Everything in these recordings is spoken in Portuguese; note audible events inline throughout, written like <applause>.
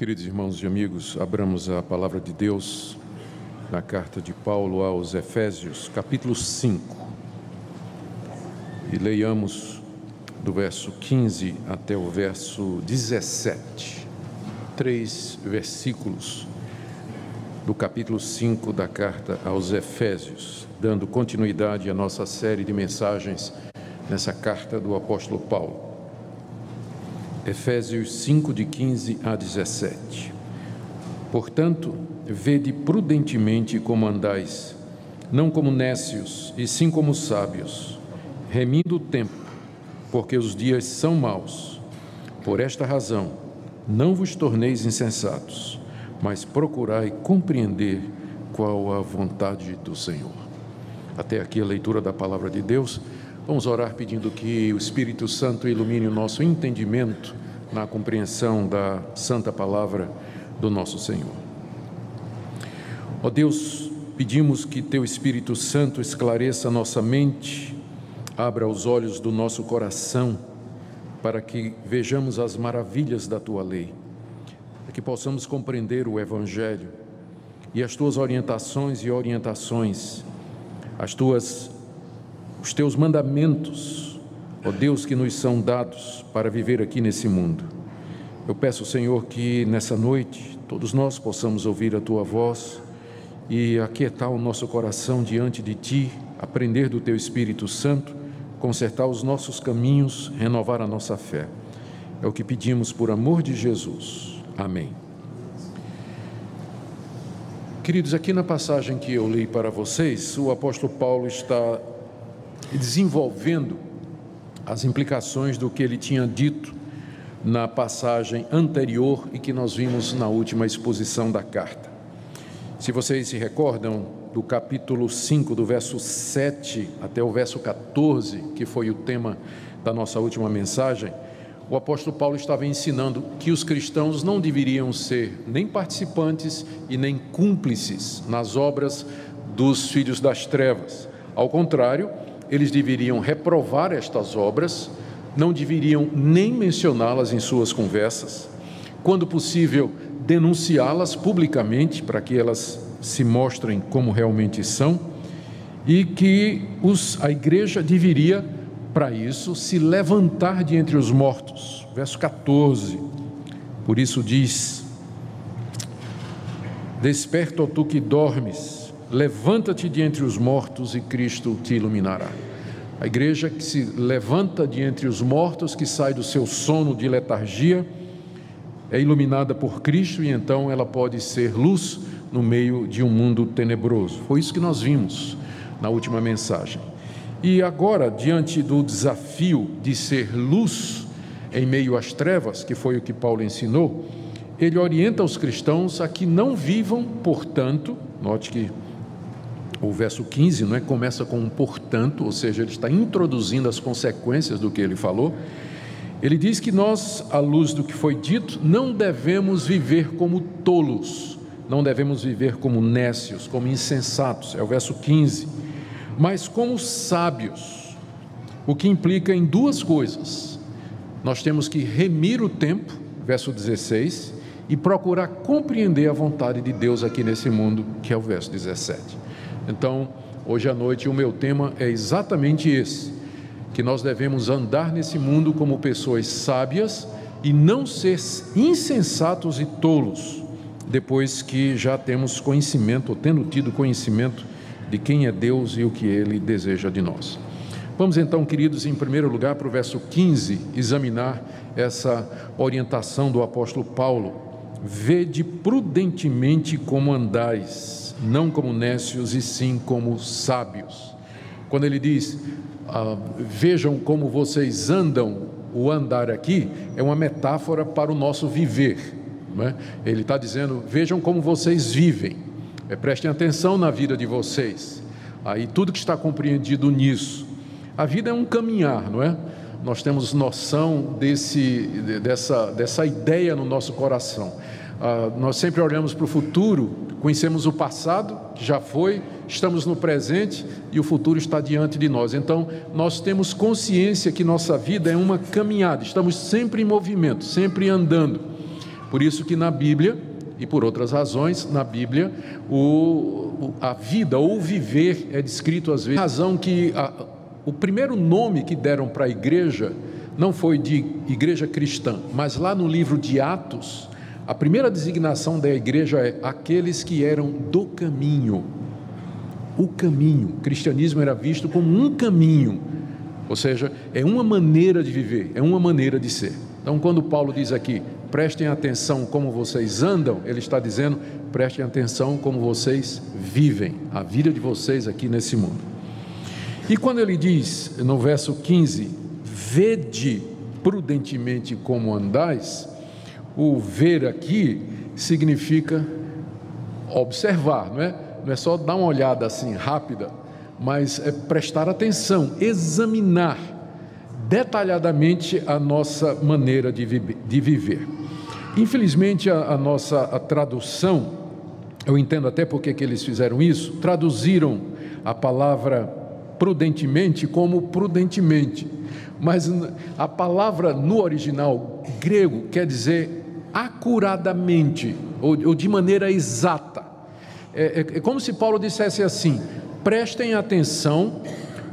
Queridos irmãos e amigos, abramos a palavra de Deus na carta de Paulo aos Efésios, capítulo 5. E leiamos do verso 15 até o verso 17. Três versículos do capítulo 5 da carta aos Efésios, dando continuidade à nossa série de mensagens nessa carta do apóstolo Paulo. Efésios 5, de 15 a 17. Portanto, vede prudentemente como andais, não como nécios, e sim como sábios, remindo o tempo, porque os dias são maus. Por esta razão, não vos torneis insensatos, mas procurai compreender qual a vontade do Senhor. Até aqui a leitura da palavra de Deus. Vamos orar pedindo que o Espírito Santo ilumine o nosso entendimento na compreensão da santa palavra do nosso Senhor. Ó Deus, pedimos que Teu Espírito Santo esclareça nossa mente, abra os olhos do nosso coração, para que vejamos as maravilhas da Tua lei, para que possamos compreender o Evangelho e as Tuas orientações e orientações, as Tuas os teus mandamentos, ó Deus, que nos são dados para viver aqui nesse mundo. Eu peço, Senhor, que nessa noite todos nós possamos ouvir a tua voz e aquietar o nosso coração diante de ti, aprender do teu Espírito Santo, consertar os nossos caminhos, renovar a nossa fé. É o que pedimos por amor de Jesus. Amém. Queridos, aqui na passagem que eu li para vocês, o apóstolo Paulo está desenvolvendo as implicações do que ele tinha dito na passagem anterior e que nós vimos na última exposição da carta. Se vocês se recordam do capítulo 5, do verso 7 até o verso 14, que foi o tema da nossa última mensagem, o apóstolo Paulo estava ensinando que os cristãos não deveriam ser nem participantes e nem cúmplices nas obras dos filhos das trevas. Ao contrário, eles deveriam reprovar estas obras, não deveriam nem mencioná-las em suas conversas, quando possível, denunciá-las publicamente para que elas se mostrem como realmente são, e que os, a igreja deveria, para isso, se levantar de entre os mortos. Verso 14. Por isso diz: Desperta, ó tu que dormes, Levanta-te de entre os mortos e Cristo te iluminará. A igreja que se levanta de entre os mortos, que sai do seu sono de letargia, é iluminada por Cristo e então ela pode ser luz no meio de um mundo tenebroso. Foi isso que nós vimos na última mensagem. E agora, diante do desafio de ser luz em meio às trevas, que foi o que Paulo ensinou, ele orienta os cristãos a que não vivam, portanto, note que o verso 15 não é, começa com um portanto, ou seja, ele está introduzindo as consequências do que ele falou. Ele diz que nós, à luz do que foi dito, não devemos viver como tolos, não devemos viver como nécios, como insensatos, é o verso 15, mas como sábios, o que implica em duas coisas. Nós temos que remir o tempo, verso 16, e procurar compreender a vontade de Deus aqui nesse mundo, que é o verso 17. Então, hoje à noite, o meu tema é exatamente esse: que nós devemos andar nesse mundo como pessoas sábias e não ser insensatos e tolos, depois que já temos conhecimento, ou tendo tido conhecimento de quem é Deus e o que Ele deseja de nós. Vamos então, queridos, em primeiro lugar, para o verso 15, examinar essa orientação do apóstolo Paulo. Vede prudentemente como andais não como nécios e sim como sábios. Quando ele diz, ah, vejam como vocês andam, o andar aqui é uma metáfora para o nosso viver. É? Ele está dizendo, vejam como vocês vivem, é, prestem atenção na vida de vocês. Aí tudo que está compreendido nisso. A vida é um caminhar, não é? Nós temos noção desse, dessa, dessa ideia no nosso coração. Ah, nós sempre olhamos para o futuro, conhecemos o passado, que já foi, estamos no presente e o futuro está diante de nós. Então, nós temos consciência que nossa vida é uma caminhada, estamos sempre em movimento, sempre andando. Por isso que na Bíblia, e por outras razões, na Bíblia, o, a vida ou viver é descrito às vezes. Razão que a, o primeiro nome que deram para a igreja não foi de igreja cristã, mas lá no livro de Atos, a primeira designação da igreja é aqueles que eram do caminho. O caminho. O cristianismo era visto como um caminho, ou seja, é uma maneira de viver, é uma maneira de ser. Então, quando Paulo diz aqui, prestem atenção como vocês andam, ele está dizendo, prestem atenção como vocês vivem, a vida de vocês aqui nesse mundo. E quando ele diz no verso 15, vede prudentemente como andais, o ver aqui significa observar, não é? Não é só dar uma olhada assim rápida, mas é prestar atenção, examinar detalhadamente a nossa maneira de, de viver. Infelizmente, a, a nossa a tradução, eu entendo até porque que eles fizeram isso, traduziram a palavra prudentemente como prudentemente, mas a palavra no original grego quer dizer acuradamente, ou, ou de maneira exata. É, é, é como se Paulo dissesse assim: prestem atenção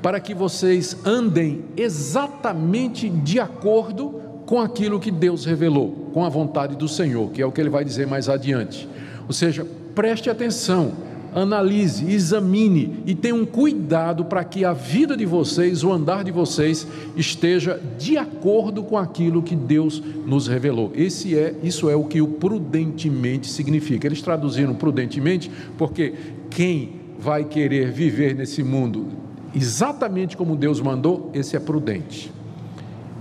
para que vocês andem exatamente de acordo com aquilo que Deus revelou, com a vontade do Senhor, que é o que ele vai dizer mais adiante. Ou seja, preste atenção, analise, examine e tenha um cuidado para que a vida de vocês, o andar de vocês esteja de acordo com aquilo que Deus nos revelou. Esse é, isso é o que o prudentemente significa. Eles traduziram prudentemente porque quem vai querer viver nesse mundo exatamente como Deus mandou, esse é prudente.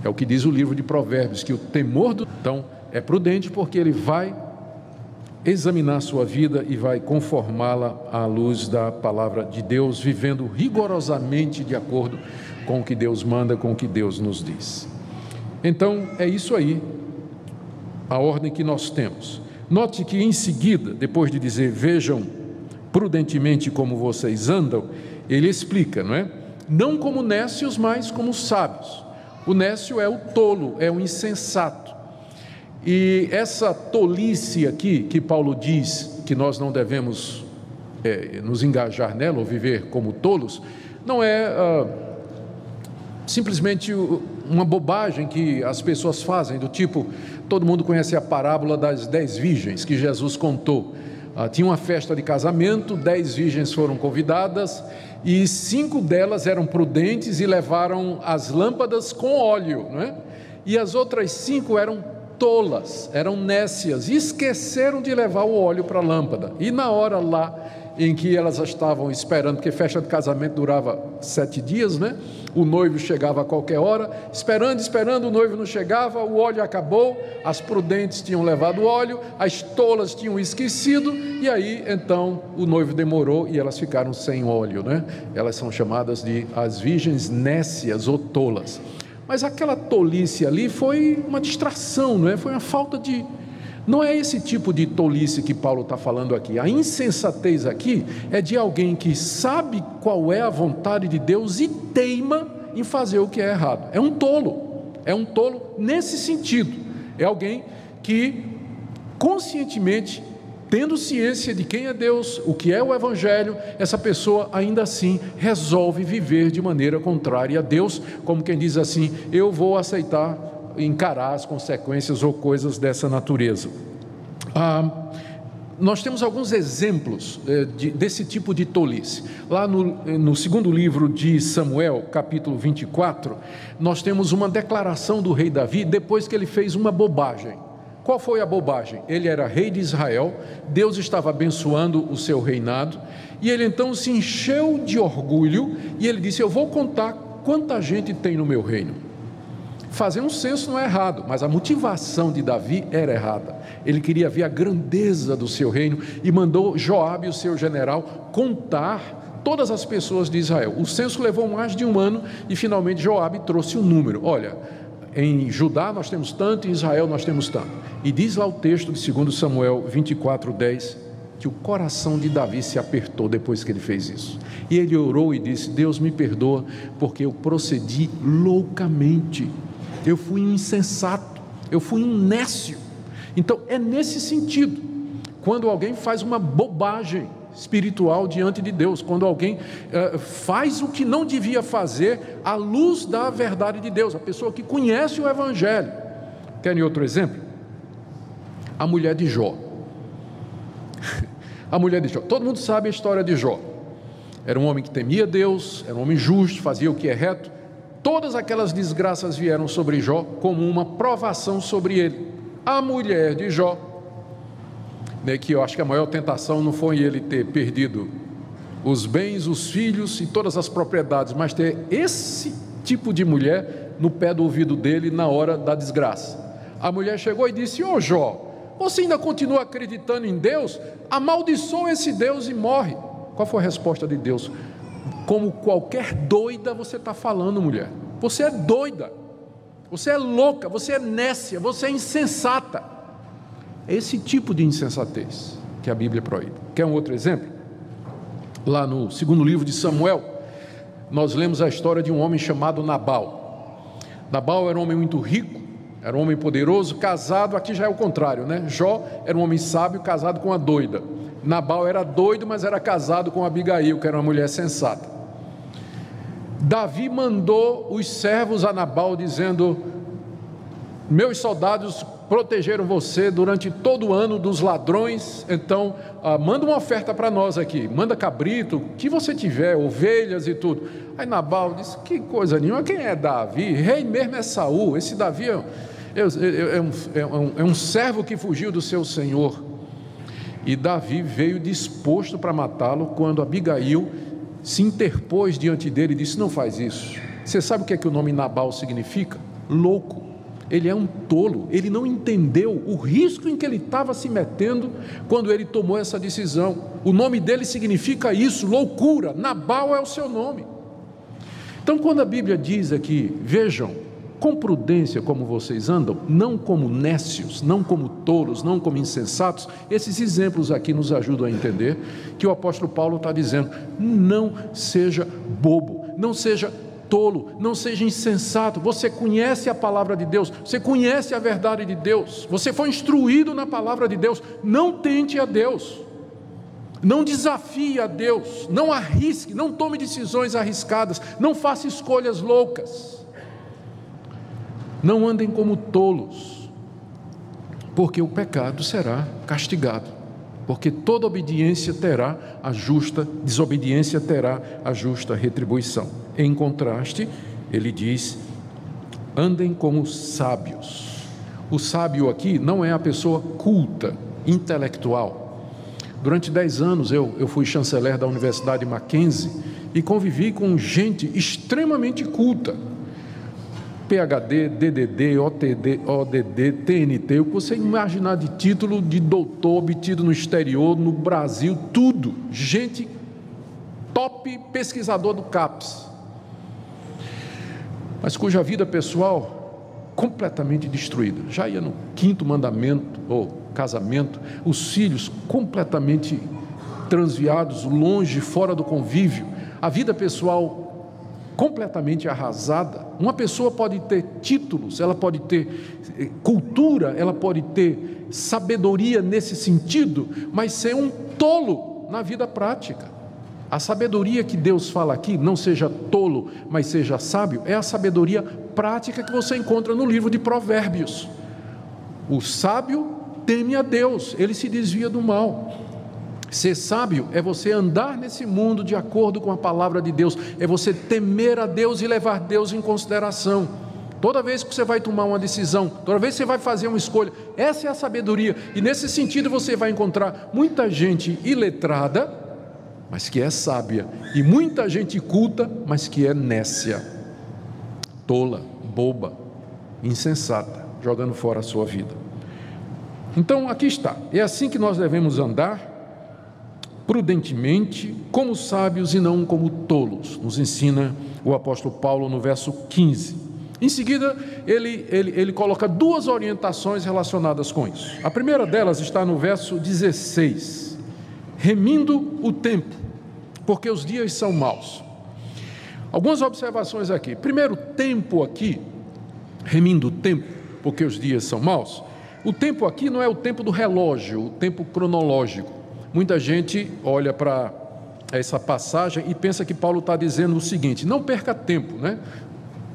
É o que diz o livro de Provérbios, que o temor do então é prudente porque ele vai examinar sua vida e vai conformá-la à luz da palavra de Deus, vivendo rigorosamente de acordo com o que Deus manda, com o que Deus nos diz. Então, é isso aí, a ordem que nós temos. Note que em seguida, depois de dizer, vejam prudentemente como vocês andam, ele explica, não é? Não como nécios, mas como sábios. O nécio é o tolo, é o insensato. E essa tolice aqui, que Paulo diz que nós não devemos é, nos engajar nela ou viver como tolos, não é ah, simplesmente uma bobagem que as pessoas fazem, do tipo, todo mundo conhece a parábola das dez virgens que Jesus contou. Ah, tinha uma festa de casamento, dez virgens foram convidadas e cinco delas eram prudentes e levaram as lâmpadas com óleo, não é? E as outras cinco eram tolas, eram nécias, esqueceram de levar o óleo para a lâmpada. E na hora lá em que elas estavam esperando, porque festa de casamento durava sete dias, né? O noivo chegava a qualquer hora, esperando, esperando, o noivo não chegava, o óleo acabou, as prudentes tinham levado o óleo, as tolas tinham esquecido, e aí então o noivo demorou e elas ficaram sem óleo, né? Elas são chamadas de as virgens nécias ou tolas. Mas aquela tolice ali foi uma distração, não é? Foi uma falta de. Não é esse tipo de tolice que Paulo está falando aqui. A insensatez aqui é de alguém que sabe qual é a vontade de Deus e teima em fazer o que é errado. É um tolo. É um tolo nesse sentido. É alguém que conscientemente tendo ciência de quem é Deus, o que é o Evangelho, essa pessoa ainda assim resolve viver de maneira contrária a Deus, como quem diz assim: eu vou aceitar, encarar as consequências ou coisas dessa natureza. Ah, nós temos alguns exemplos eh, de, desse tipo de tolice. Lá no, no, segundo livro de Samuel, capítulo 24, nós temos uma declaração do rei Davi depois que ele fez uma bobagem. Qual foi a bobagem? Ele era rei de Israel, Deus estava abençoando o seu reinado, e ele então se encheu de orgulho e ele disse: Eu vou contar quanta gente tem no meu reino. Fazer um censo não é errado, mas a motivação de Davi era errada. Ele queria ver a grandeza do seu reino e mandou Joabe, o seu general, contar todas as pessoas de Israel. O censo levou mais de um ano e finalmente Joabe trouxe um número. Olha, em Judá nós temos tanto, em Israel nós temos tanto. E diz lá o texto de 2 Samuel 24, 10, que o coração de Davi se apertou depois que ele fez isso. E ele orou e disse: Deus me perdoa, porque eu procedi loucamente, eu fui um insensato, eu fui um nécio. Então, é nesse sentido, quando alguém faz uma bobagem espiritual diante de Deus, quando alguém uh, faz o que não devia fazer à luz da verdade de Deus, a pessoa que conhece o Evangelho. Querem outro exemplo? A mulher de Jó. <laughs> a mulher de Jó. Todo mundo sabe a história de Jó. Era um homem que temia Deus, era um homem justo, fazia o que é reto. Todas aquelas desgraças vieram sobre Jó como uma provação sobre ele. A mulher de Jó né, que eu acho que a maior tentação não foi ele ter perdido os bens, os filhos e todas as propriedades, mas ter esse tipo de mulher no pé do ouvido dele na hora da desgraça. A mulher chegou e disse: Ô oh, Jó, você ainda continua acreditando em Deus? Amaldiçoa esse Deus e morre. Qual foi a resposta de Deus? Como qualquer doida você está falando, mulher. Você é doida, você é louca, você é nécia, você é insensata. É esse tipo de insensatez que a Bíblia proíbe. Quer um outro exemplo? Lá no segundo livro de Samuel, nós lemos a história de um homem chamado Nabal. Nabal era um homem muito rico, era um homem poderoso, casado, aqui já é o contrário, né? Jó era um homem sábio, casado com uma doida. Nabal era doido, mas era casado com Abigail, que era uma mulher sensata. Davi mandou os servos a Nabal, dizendo: Meus soldados protegeram você durante todo o ano dos ladrões, então ah, manda uma oferta para nós aqui, manda cabrito, que você tiver, ovelhas e tudo. Aí Nabal disse: Que coisa nenhuma, quem é Davi? Rei mesmo é Saul, esse Davi é, é, é, é, um, é, um, é um servo que fugiu do seu senhor. E Davi veio disposto para matá-lo quando Abigail se interpôs diante dele e disse: Não faz isso. Você sabe o que é que o nome Nabal significa? Louco ele é um tolo, ele não entendeu o risco em que ele estava se metendo quando ele tomou essa decisão. O nome dele significa isso, loucura. Nabal é o seu nome. Então, quando a Bíblia diz aqui, vejam, com prudência como vocês andam, não como nécios, não como tolos, não como insensatos, esses exemplos aqui nos ajudam a entender que o apóstolo Paulo está dizendo: não seja bobo, não seja tolo, não seja insensato. Você conhece a palavra de Deus, você conhece a verdade de Deus, você foi instruído na palavra de Deus. Não tente a Deus, não desafie a Deus, não arrisque, não tome decisões arriscadas, não faça escolhas loucas. Não andem como tolos, porque o pecado será castigado porque toda obediência terá a justa, desobediência terá a justa retribuição. Em contraste, ele diz: andem como sábios. O sábio aqui não é a pessoa culta, intelectual. Durante dez anos eu, eu fui chanceler da Universidade Mackenzie e convivi com gente extremamente culta PhD, DDD, OTD, ODD, TNT, o que você imaginar de título de doutor obtido no exterior, no Brasil, tudo. Gente top pesquisador do CAPES. Mas cuja vida pessoal completamente destruída. Já ia no quinto mandamento ou casamento, os filhos completamente transviados, longe, fora do convívio. A vida pessoal completamente arrasada. Uma pessoa pode ter títulos, ela pode ter eh, cultura, ela pode ter sabedoria nesse sentido, mas ser um tolo na vida prática. A sabedoria que Deus fala aqui, não seja tolo, mas seja sábio, é a sabedoria prática que você encontra no livro de Provérbios. O sábio teme a Deus, ele se desvia do mal. Ser sábio é você andar nesse mundo de acordo com a palavra de Deus, é você temer a Deus e levar Deus em consideração. Toda vez que você vai tomar uma decisão, toda vez que você vai fazer uma escolha, essa é a sabedoria, e nesse sentido você vai encontrar muita gente iletrada, mas que é sábia, e muita gente culta, mas que é nécia, tola, boba, insensata, jogando fora a sua vida. Então aqui está, é assim que nós devemos andar prudentemente, como sábios e não como tolos, nos ensina o apóstolo Paulo no verso 15. Em seguida, ele, ele, ele coloca duas orientações relacionadas com isso. A primeira delas está no verso 16: remindo o tempo, porque os dias são maus. Algumas observações aqui. Primeiro, tempo aqui, remindo o tempo, porque os dias são maus, O tempo aqui não é o tempo do relógio, o tempo cronológico. Muita gente olha para essa passagem e pensa que Paulo está dizendo o seguinte: não perca tempo, né?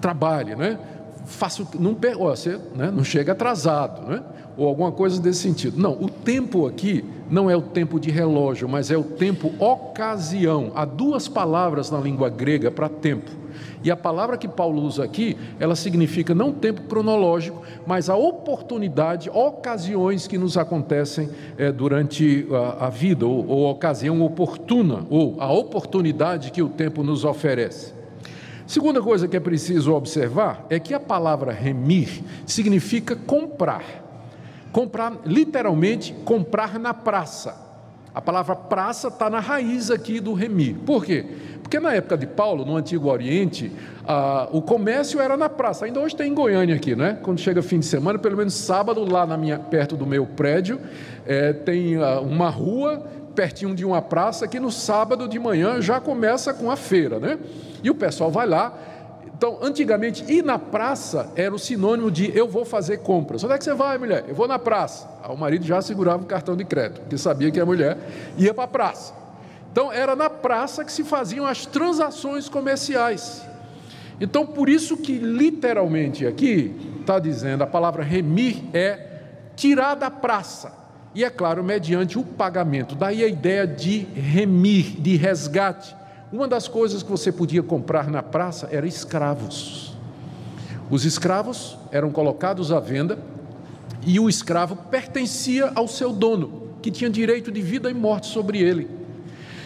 Trabalhe, né? Faça, não, você né? não chega atrasado, né? Ou alguma coisa desse sentido. Não, o tempo aqui não é o tempo de relógio, mas é o tempo ocasião. Há duas palavras na língua grega para tempo. E a palavra que Paulo usa aqui, ela significa não tempo cronológico, mas a oportunidade, ocasiões que nos acontecem é, durante a, a vida, ou, ou ocasião oportuna, ou a oportunidade que o tempo nos oferece. Segunda coisa que é preciso observar é que a palavra remir significa comprar. Comprar, literalmente, comprar na praça. A palavra praça está na raiz aqui do remir. Por quê? Porque na época de Paulo, no Antigo Oriente, ah, o comércio era na praça. Ainda hoje tem em Goiânia aqui, né? Quando chega fim de semana, pelo menos sábado, lá na minha, perto do meu prédio, é, tem ah, uma rua pertinho de uma praça que no sábado de manhã já começa com a feira, né? E o pessoal vai lá. Então, antigamente, ir na praça era o sinônimo de eu vou fazer compras. Onde é que você vai, mulher? Eu vou na praça. Aí o marido já segurava o cartão de crédito, porque sabia que a mulher ia para a praça. Então, era na praça que se faziam as transações comerciais. Então, por isso que literalmente aqui está dizendo, a palavra remir é tirar da praça. E é claro, mediante o pagamento. Daí a ideia de remir, de resgate. Uma das coisas que você podia comprar na praça era escravos. Os escravos eram colocados à venda e o escravo pertencia ao seu dono, que tinha direito de vida e morte sobre ele.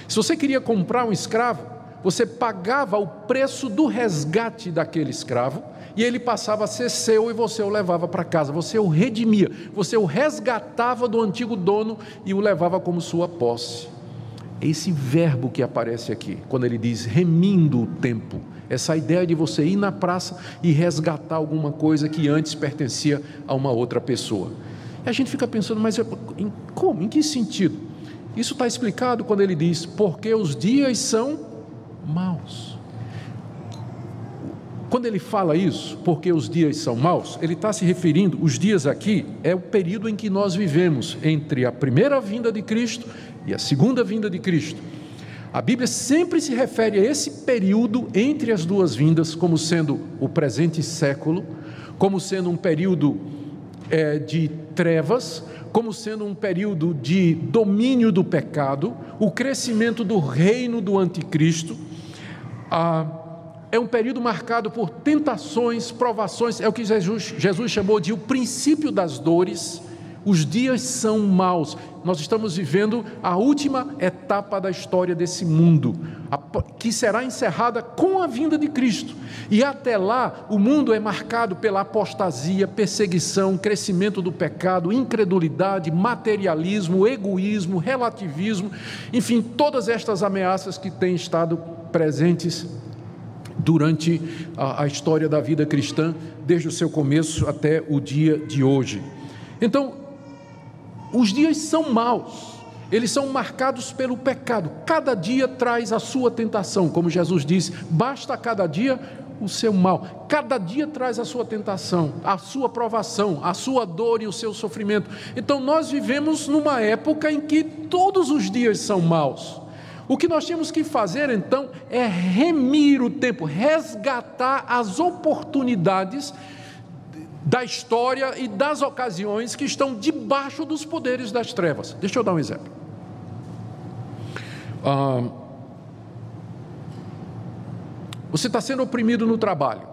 Se você queria comprar um escravo, você pagava o preço do resgate daquele escravo e ele passava a ser seu e você o levava para casa, você o redimia, você o resgatava do antigo dono e o levava como sua posse. Esse verbo que aparece aqui, quando ele diz remindo o tempo, essa ideia de você ir na praça e resgatar alguma coisa que antes pertencia a uma outra pessoa. E a gente fica pensando, mas em, como? Em que sentido? Isso está explicado quando ele diz: porque os dias são maus. Quando ele fala isso, porque os dias são maus, ele está se referindo, os dias aqui é o período em que nós vivemos entre a primeira vinda de Cristo e a segunda vinda de Cristo. A Bíblia sempre se refere a esse período entre as duas vindas como sendo o presente século, como sendo um período é, de trevas, como sendo um período de domínio do pecado, o crescimento do reino do anticristo. Ah, é um período marcado por tentações, provações, é o que Jesus, Jesus chamou de o princípio das dores. Os dias são maus. Nós estamos vivendo a última etapa da história desse mundo, que será encerrada com a vinda de Cristo. E até lá, o mundo é marcado pela apostasia, perseguição, crescimento do pecado, incredulidade, materialismo, egoísmo, relativismo, enfim, todas estas ameaças que têm estado presentes durante a, a história da vida cristã, desde o seu começo até o dia de hoje. Então, os dias são maus, eles são marcados pelo pecado. Cada dia traz a sua tentação, como Jesus disse: basta cada dia o seu mal. Cada dia traz a sua tentação, a sua provação, a sua dor e o seu sofrimento. Então nós vivemos numa época em que todos os dias são maus. O que nós temos que fazer então é remir o tempo, resgatar as oportunidades da história e das ocasiões que estão debaixo dos poderes das trevas. Deixa eu dar um exemplo. Ah, você está sendo oprimido no trabalho.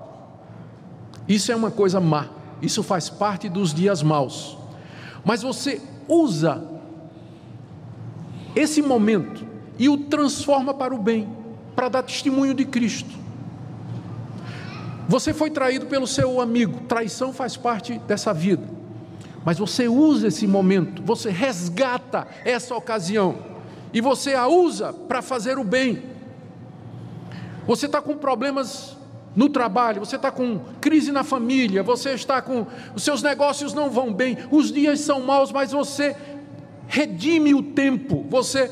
Isso é uma coisa má. Isso faz parte dos dias maus. Mas você usa esse momento e o transforma para o bem, para dar testemunho de Cristo. Você foi traído pelo seu amigo, traição faz parte dessa vida. Mas você usa esse momento, você resgata essa ocasião e você a usa para fazer o bem. Você está com problemas no trabalho, você está com crise na família, você está com. Os seus negócios não vão bem, os dias são maus, mas você redime o tempo, você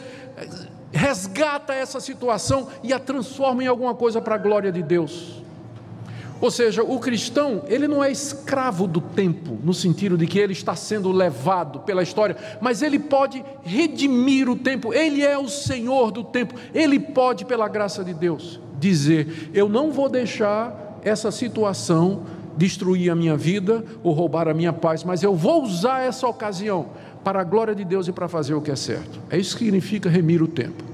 resgata essa situação e a transforma em alguma coisa para a glória de Deus. Ou seja, o cristão, ele não é escravo do tempo, no sentido de que ele está sendo levado pela história, mas ele pode redimir o tempo, ele é o Senhor do tempo, ele pode, pela graça de Deus, dizer: Eu não vou deixar essa situação destruir a minha vida ou roubar a minha paz, mas eu vou usar essa ocasião para a glória de Deus e para fazer o que é certo. É isso que significa remir o tempo.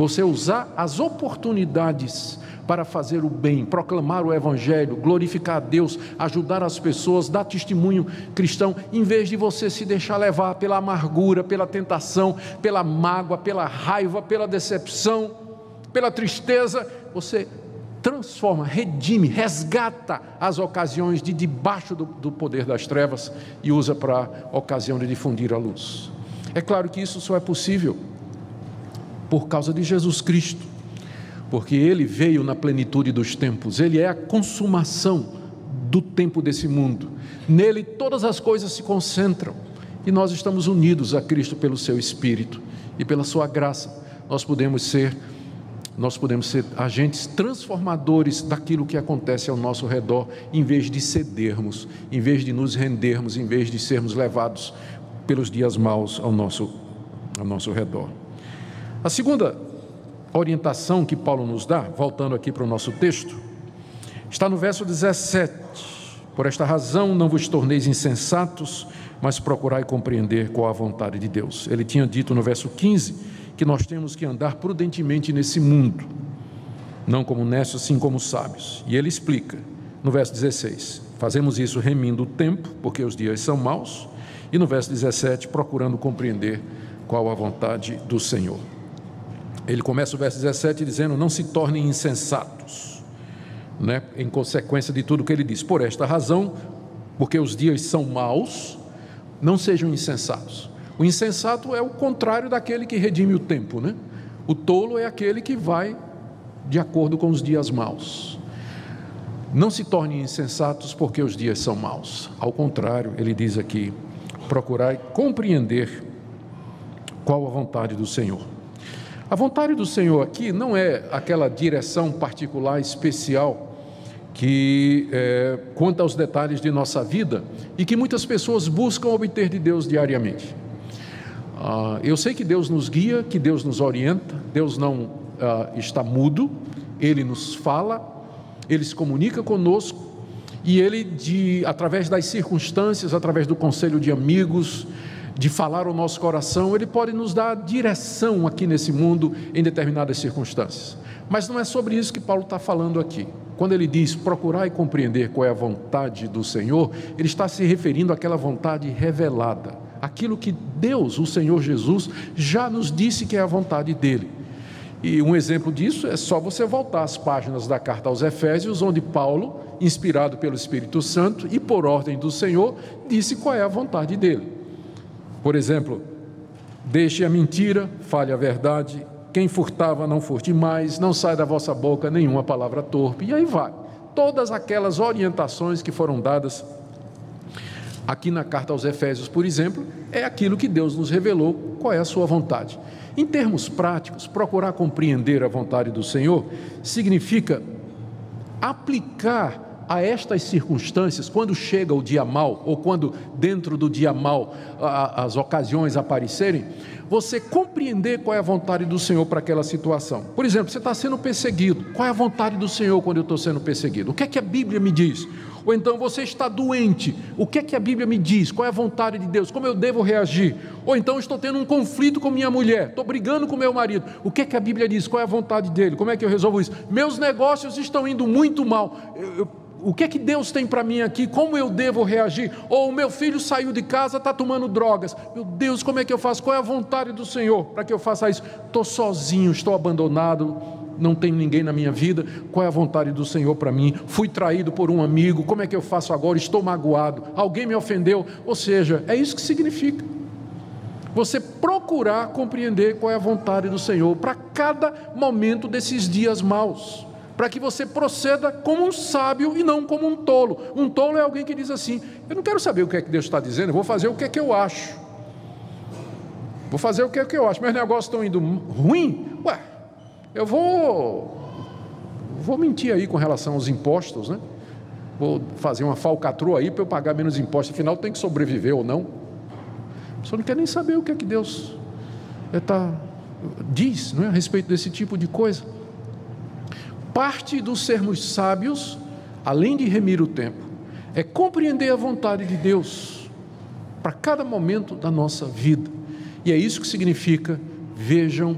Você usar as oportunidades para fazer o bem, proclamar o Evangelho, glorificar a Deus, ajudar as pessoas, dar testemunho cristão, em vez de você se deixar levar pela amargura, pela tentação, pela mágoa, pela raiva, pela decepção, pela tristeza, você transforma, redime, resgata as ocasiões de debaixo do, do poder das trevas e usa para a ocasião de difundir a luz. É claro que isso só é possível por causa de Jesus Cristo porque ele veio na plenitude dos tempos, ele é a consumação do tempo desse mundo. Nele todas as coisas se concentram e nós estamos unidos a Cristo pelo seu espírito e pela sua graça. Nós podemos ser nós podemos ser agentes transformadores daquilo que acontece ao nosso redor, em vez de cedermos, em vez de nos rendermos, em vez de sermos levados pelos dias maus ao nosso, ao nosso redor. A segunda orientação que Paulo nos dá, voltando aqui para o nosso texto, está no verso 17. Por esta razão não vos torneis insensatos, mas procurai compreender qual a vontade de Deus. Ele tinha dito no verso 15 que nós temos que andar prudentemente nesse mundo, não como necios, assim como sábios. E ele explica no verso 16: fazemos isso remindo o tempo, porque os dias são maus, e no verso 17, procurando compreender qual a vontade do Senhor. Ele começa o verso 17 dizendo: Não se tornem insensatos, né? em consequência de tudo que ele diz. Por esta razão, porque os dias são maus, não sejam insensatos. O insensato é o contrário daquele que redime o tempo, né? O tolo é aquele que vai de acordo com os dias maus. Não se tornem insensatos porque os dias são maus. Ao contrário, ele diz aqui: procurai compreender qual a vontade do Senhor. A vontade do Senhor aqui não é aquela direção particular, especial, que é, conta os detalhes de nossa vida e que muitas pessoas buscam obter de Deus diariamente. Ah, eu sei que Deus nos guia, que Deus nos orienta, Deus não ah, está mudo, Ele nos fala, Ele se comunica conosco e Ele, de, através das circunstâncias, através do conselho de amigos, de falar o nosso coração, Ele pode nos dar direção aqui nesse mundo em determinadas circunstâncias. Mas não é sobre isso que Paulo está falando aqui. Quando ele diz procurar e compreender qual é a vontade do Senhor, ele está se referindo àquela vontade revelada, aquilo que Deus, o Senhor Jesus, já nos disse que é a vontade dele. E um exemplo disso é só você voltar às páginas da carta aos Efésios, onde Paulo, inspirado pelo Espírito Santo e por ordem do Senhor, disse qual é a vontade dele. Por exemplo, deixe a mentira, fale a verdade, quem furtava não furte mais, não sai da vossa boca nenhuma palavra torpe, e aí vai. Todas aquelas orientações que foram dadas aqui na carta aos Efésios, por exemplo, é aquilo que Deus nos revelou, qual é a sua vontade. Em termos práticos, procurar compreender a vontade do Senhor significa aplicar a estas circunstâncias, quando chega o dia mal, ou quando dentro do dia mal as ocasiões aparecerem, você compreender qual é a vontade do Senhor para aquela situação. Por exemplo, você está sendo perseguido, qual é a vontade do Senhor quando eu estou sendo perseguido? O que é que a Bíblia me diz? Ou então você está doente, o que é que a Bíblia me diz? Qual é a vontade de Deus? Como eu devo reagir? Ou então estou tendo um conflito com minha mulher, estou brigando com meu marido, o que é que a Bíblia diz? Qual é a vontade dele? Como é que eu resolvo isso? Meus negócios estão indo muito mal. Eu, eu o que é que Deus tem para mim aqui? Como eu devo reagir? Ou o meu filho saiu de casa, está tomando drogas. Meu Deus, como é que eu faço? Qual é a vontade do Senhor para que eu faça isso? Estou sozinho, estou abandonado, não tem ninguém na minha vida. Qual é a vontade do Senhor para mim? Fui traído por um amigo, como é que eu faço agora? Estou magoado, alguém me ofendeu. Ou seja, é isso que significa. Você procurar compreender qual é a vontade do Senhor para cada momento desses dias maus para que você proceda como um sábio e não como um tolo. Um tolo é alguém que diz assim: Eu não quero saber o que é que Deus está dizendo, eu vou fazer o que é que eu acho. Vou fazer o que é que eu acho. Meus negócios estão indo ruim, ué, eu vou, vou mentir aí com relação aos impostos, né? vou fazer uma falcatrua aí para eu pagar menos impostos, afinal tem que sobreviver ou não. A pessoa não quer nem saber o que é que Deus tá, diz não é, a respeito desse tipo de coisa. Parte dos sermos sábios, além de remir o tempo, é compreender a vontade de Deus para cada momento da nossa vida. E é isso que significa vejam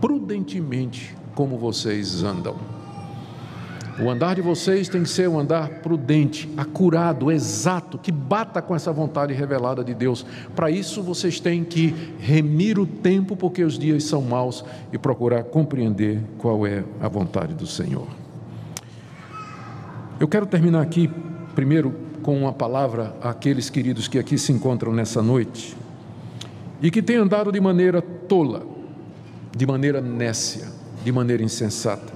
prudentemente como vocês andam. O andar de vocês tem que ser um andar prudente, acurado, exato, que bata com essa vontade revelada de Deus. Para isso vocês têm que remir o tempo, porque os dias são maus, e procurar compreender qual é a vontade do Senhor. Eu quero terminar aqui, primeiro, com uma palavra àqueles queridos que aqui se encontram nessa noite e que têm andado de maneira tola, de maneira nécia, de maneira insensata.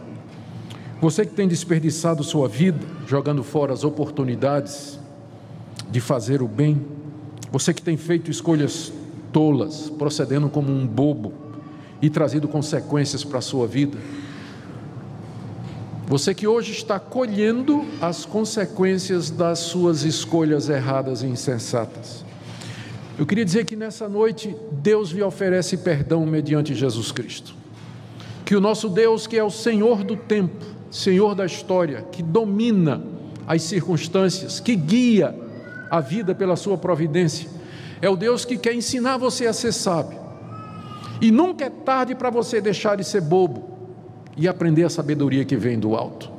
Você que tem desperdiçado sua vida, jogando fora as oportunidades de fazer o bem, você que tem feito escolhas tolas, procedendo como um bobo e trazido consequências para a sua vida, você que hoje está colhendo as consequências das suas escolhas erradas e insensatas. Eu queria dizer que nessa noite Deus lhe oferece perdão mediante Jesus Cristo. Que o nosso Deus, que é o Senhor do tempo, Senhor da história, que domina as circunstâncias, que guia a vida pela sua providência. É o Deus que quer ensinar você a ser sábio. E nunca é tarde para você deixar de ser bobo e aprender a sabedoria que vem do alto.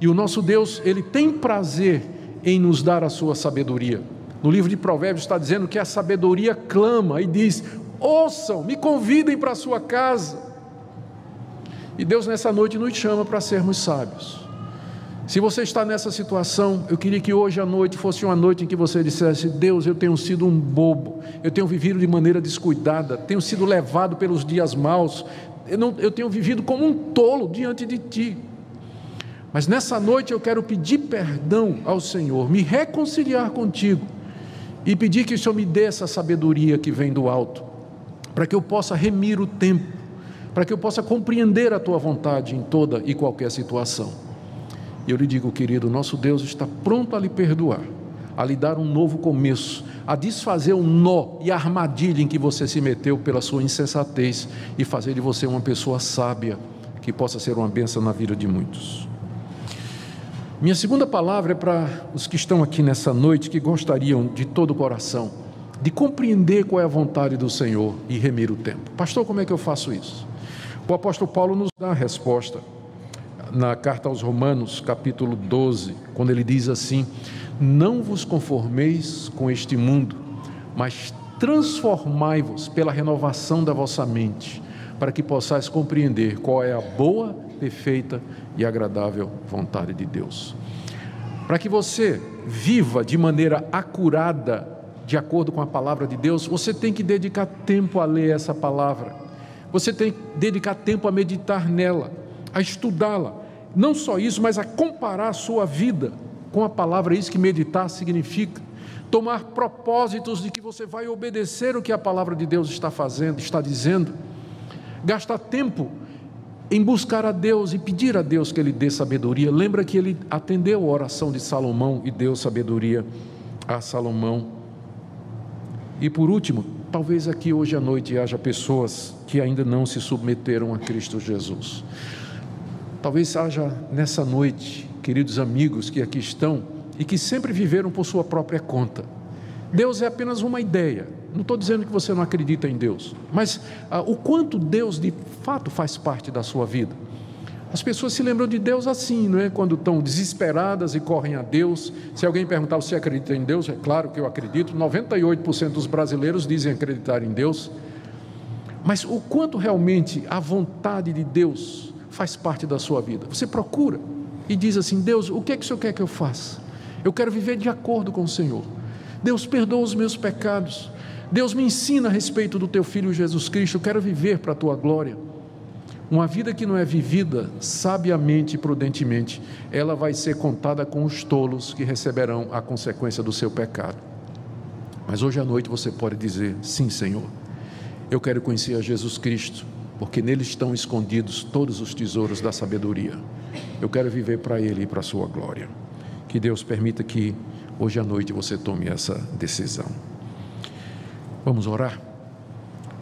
E o nosso Deus, ele tem prazer em nos dar a sua sabedoria. No livro de Provérbios está dizendo que a sabedoria clama e diz: ouçam, me convidem para a sua casa. E Deus nessa noite nos chama para sermos sábios. Se você está nessa situação, eu queria que hoje à noite fosse uma noite em que você dissesse: Deus, eu tenho sido um bobo, eu tenho vivido de maneira descuidada, tenho sido levado pelos dias maus, eu, não, eu tenho vivido como um tolo diante de Ti. Mas nessa noite eu quero pedir perdão ao Senhor, me reconciliar contigo e pedir que o Senhor me dê essa sabedoria que vem do alto, para que eu possa remir o tempo para que eu possa compreender a tua vontade em toda e qualquer situação. E eu lhe digo, querido, nosso Deus está pronto a lhe perdoar, a lhe dar um novo começo, a desfazer o nó e a armadilha em que você se meteu pela sua insensatez e fazer de você uma pessoa sábia que possa ser uma bênção na vida de muitos. Minha segunda palavra é para os que estão aqui nessa noite que gostariam de todo o coração de compreender qual é a vontade do Senhor e remir o tempo. Pastor, como é que eu faço isso? O apóstolo Paulo nos dá a resposta na carta aos Romanos, capítulo 12, quando ele diz assim: Não vos conformeis com este mundo, mas transformai-vos pela renovação da vossa mente, para que possais compreender qual é a boa, perfeita e agradável vontade de Deus. Para que você viva de maneira acurada, de acordo com a palavra de Deus, você tem que dedicar tempo a ler essa palavra você tem que dedicar tempo a meditar nela, a estudá-la. Não só isso, mas a comparar a sua vida com a palavra, é isso que meditar significa. Tomar propósitos de que você vai obedecer o que a palavra de Deus está fazendo, está dizendo. Gastar tempo em buscar a Deus e pedir a Deus que Ele dê sabedoria. Lembra que ele atendeu a oração de Salomão e deu sabedoria a Salomão. E por último, talvez aqui hoje à noite haja pessoas que ainda não se submeteram a Cristo Jesus. Talvez haja nessa noite, queridos amigos que aqui estão e que sempre viveram por sua própria conta. Deus é apenas uma ideia. Não estou dizendo que você não acredita em Deus, mas ah, o quanto Deus de fato faz parte da sua vida. As pessoas se lembram de Deus assim, não é? Quando estão desesperadas e correm a Deus. Se alguém perguntar se acredita em Deus, é claro que eu acredito. 98% dos brasileiros dizem acreditar em Deus. Mas o quanto realmente a vontade de Deus faz parte da sua vida? Você procura e diz assim: Deus, o que é que o Senhor quer que eu faça? Eu quero viver de acordo com o Senhor. Deus, perdoa os meus pecados. Deus me ensina a respeito do teu filho Jesus Cristo. Eu quero viver para a tua glória. Uma vida que não é vivida sabiamente e prudentemente, ela vai ser contada com os tolos que receberão a consequência do seu pecado. Mas hoje à noite você pode dizer: sim, Senhor, eu quero conhecer a Jesus Cristo, porque nele estão escondidos todos os tesouros da sabedoria. Eu quero viver para Ele e para a Sua glória. Que Deus permita que hoje à noite você tome essa decisão. Vamos orar?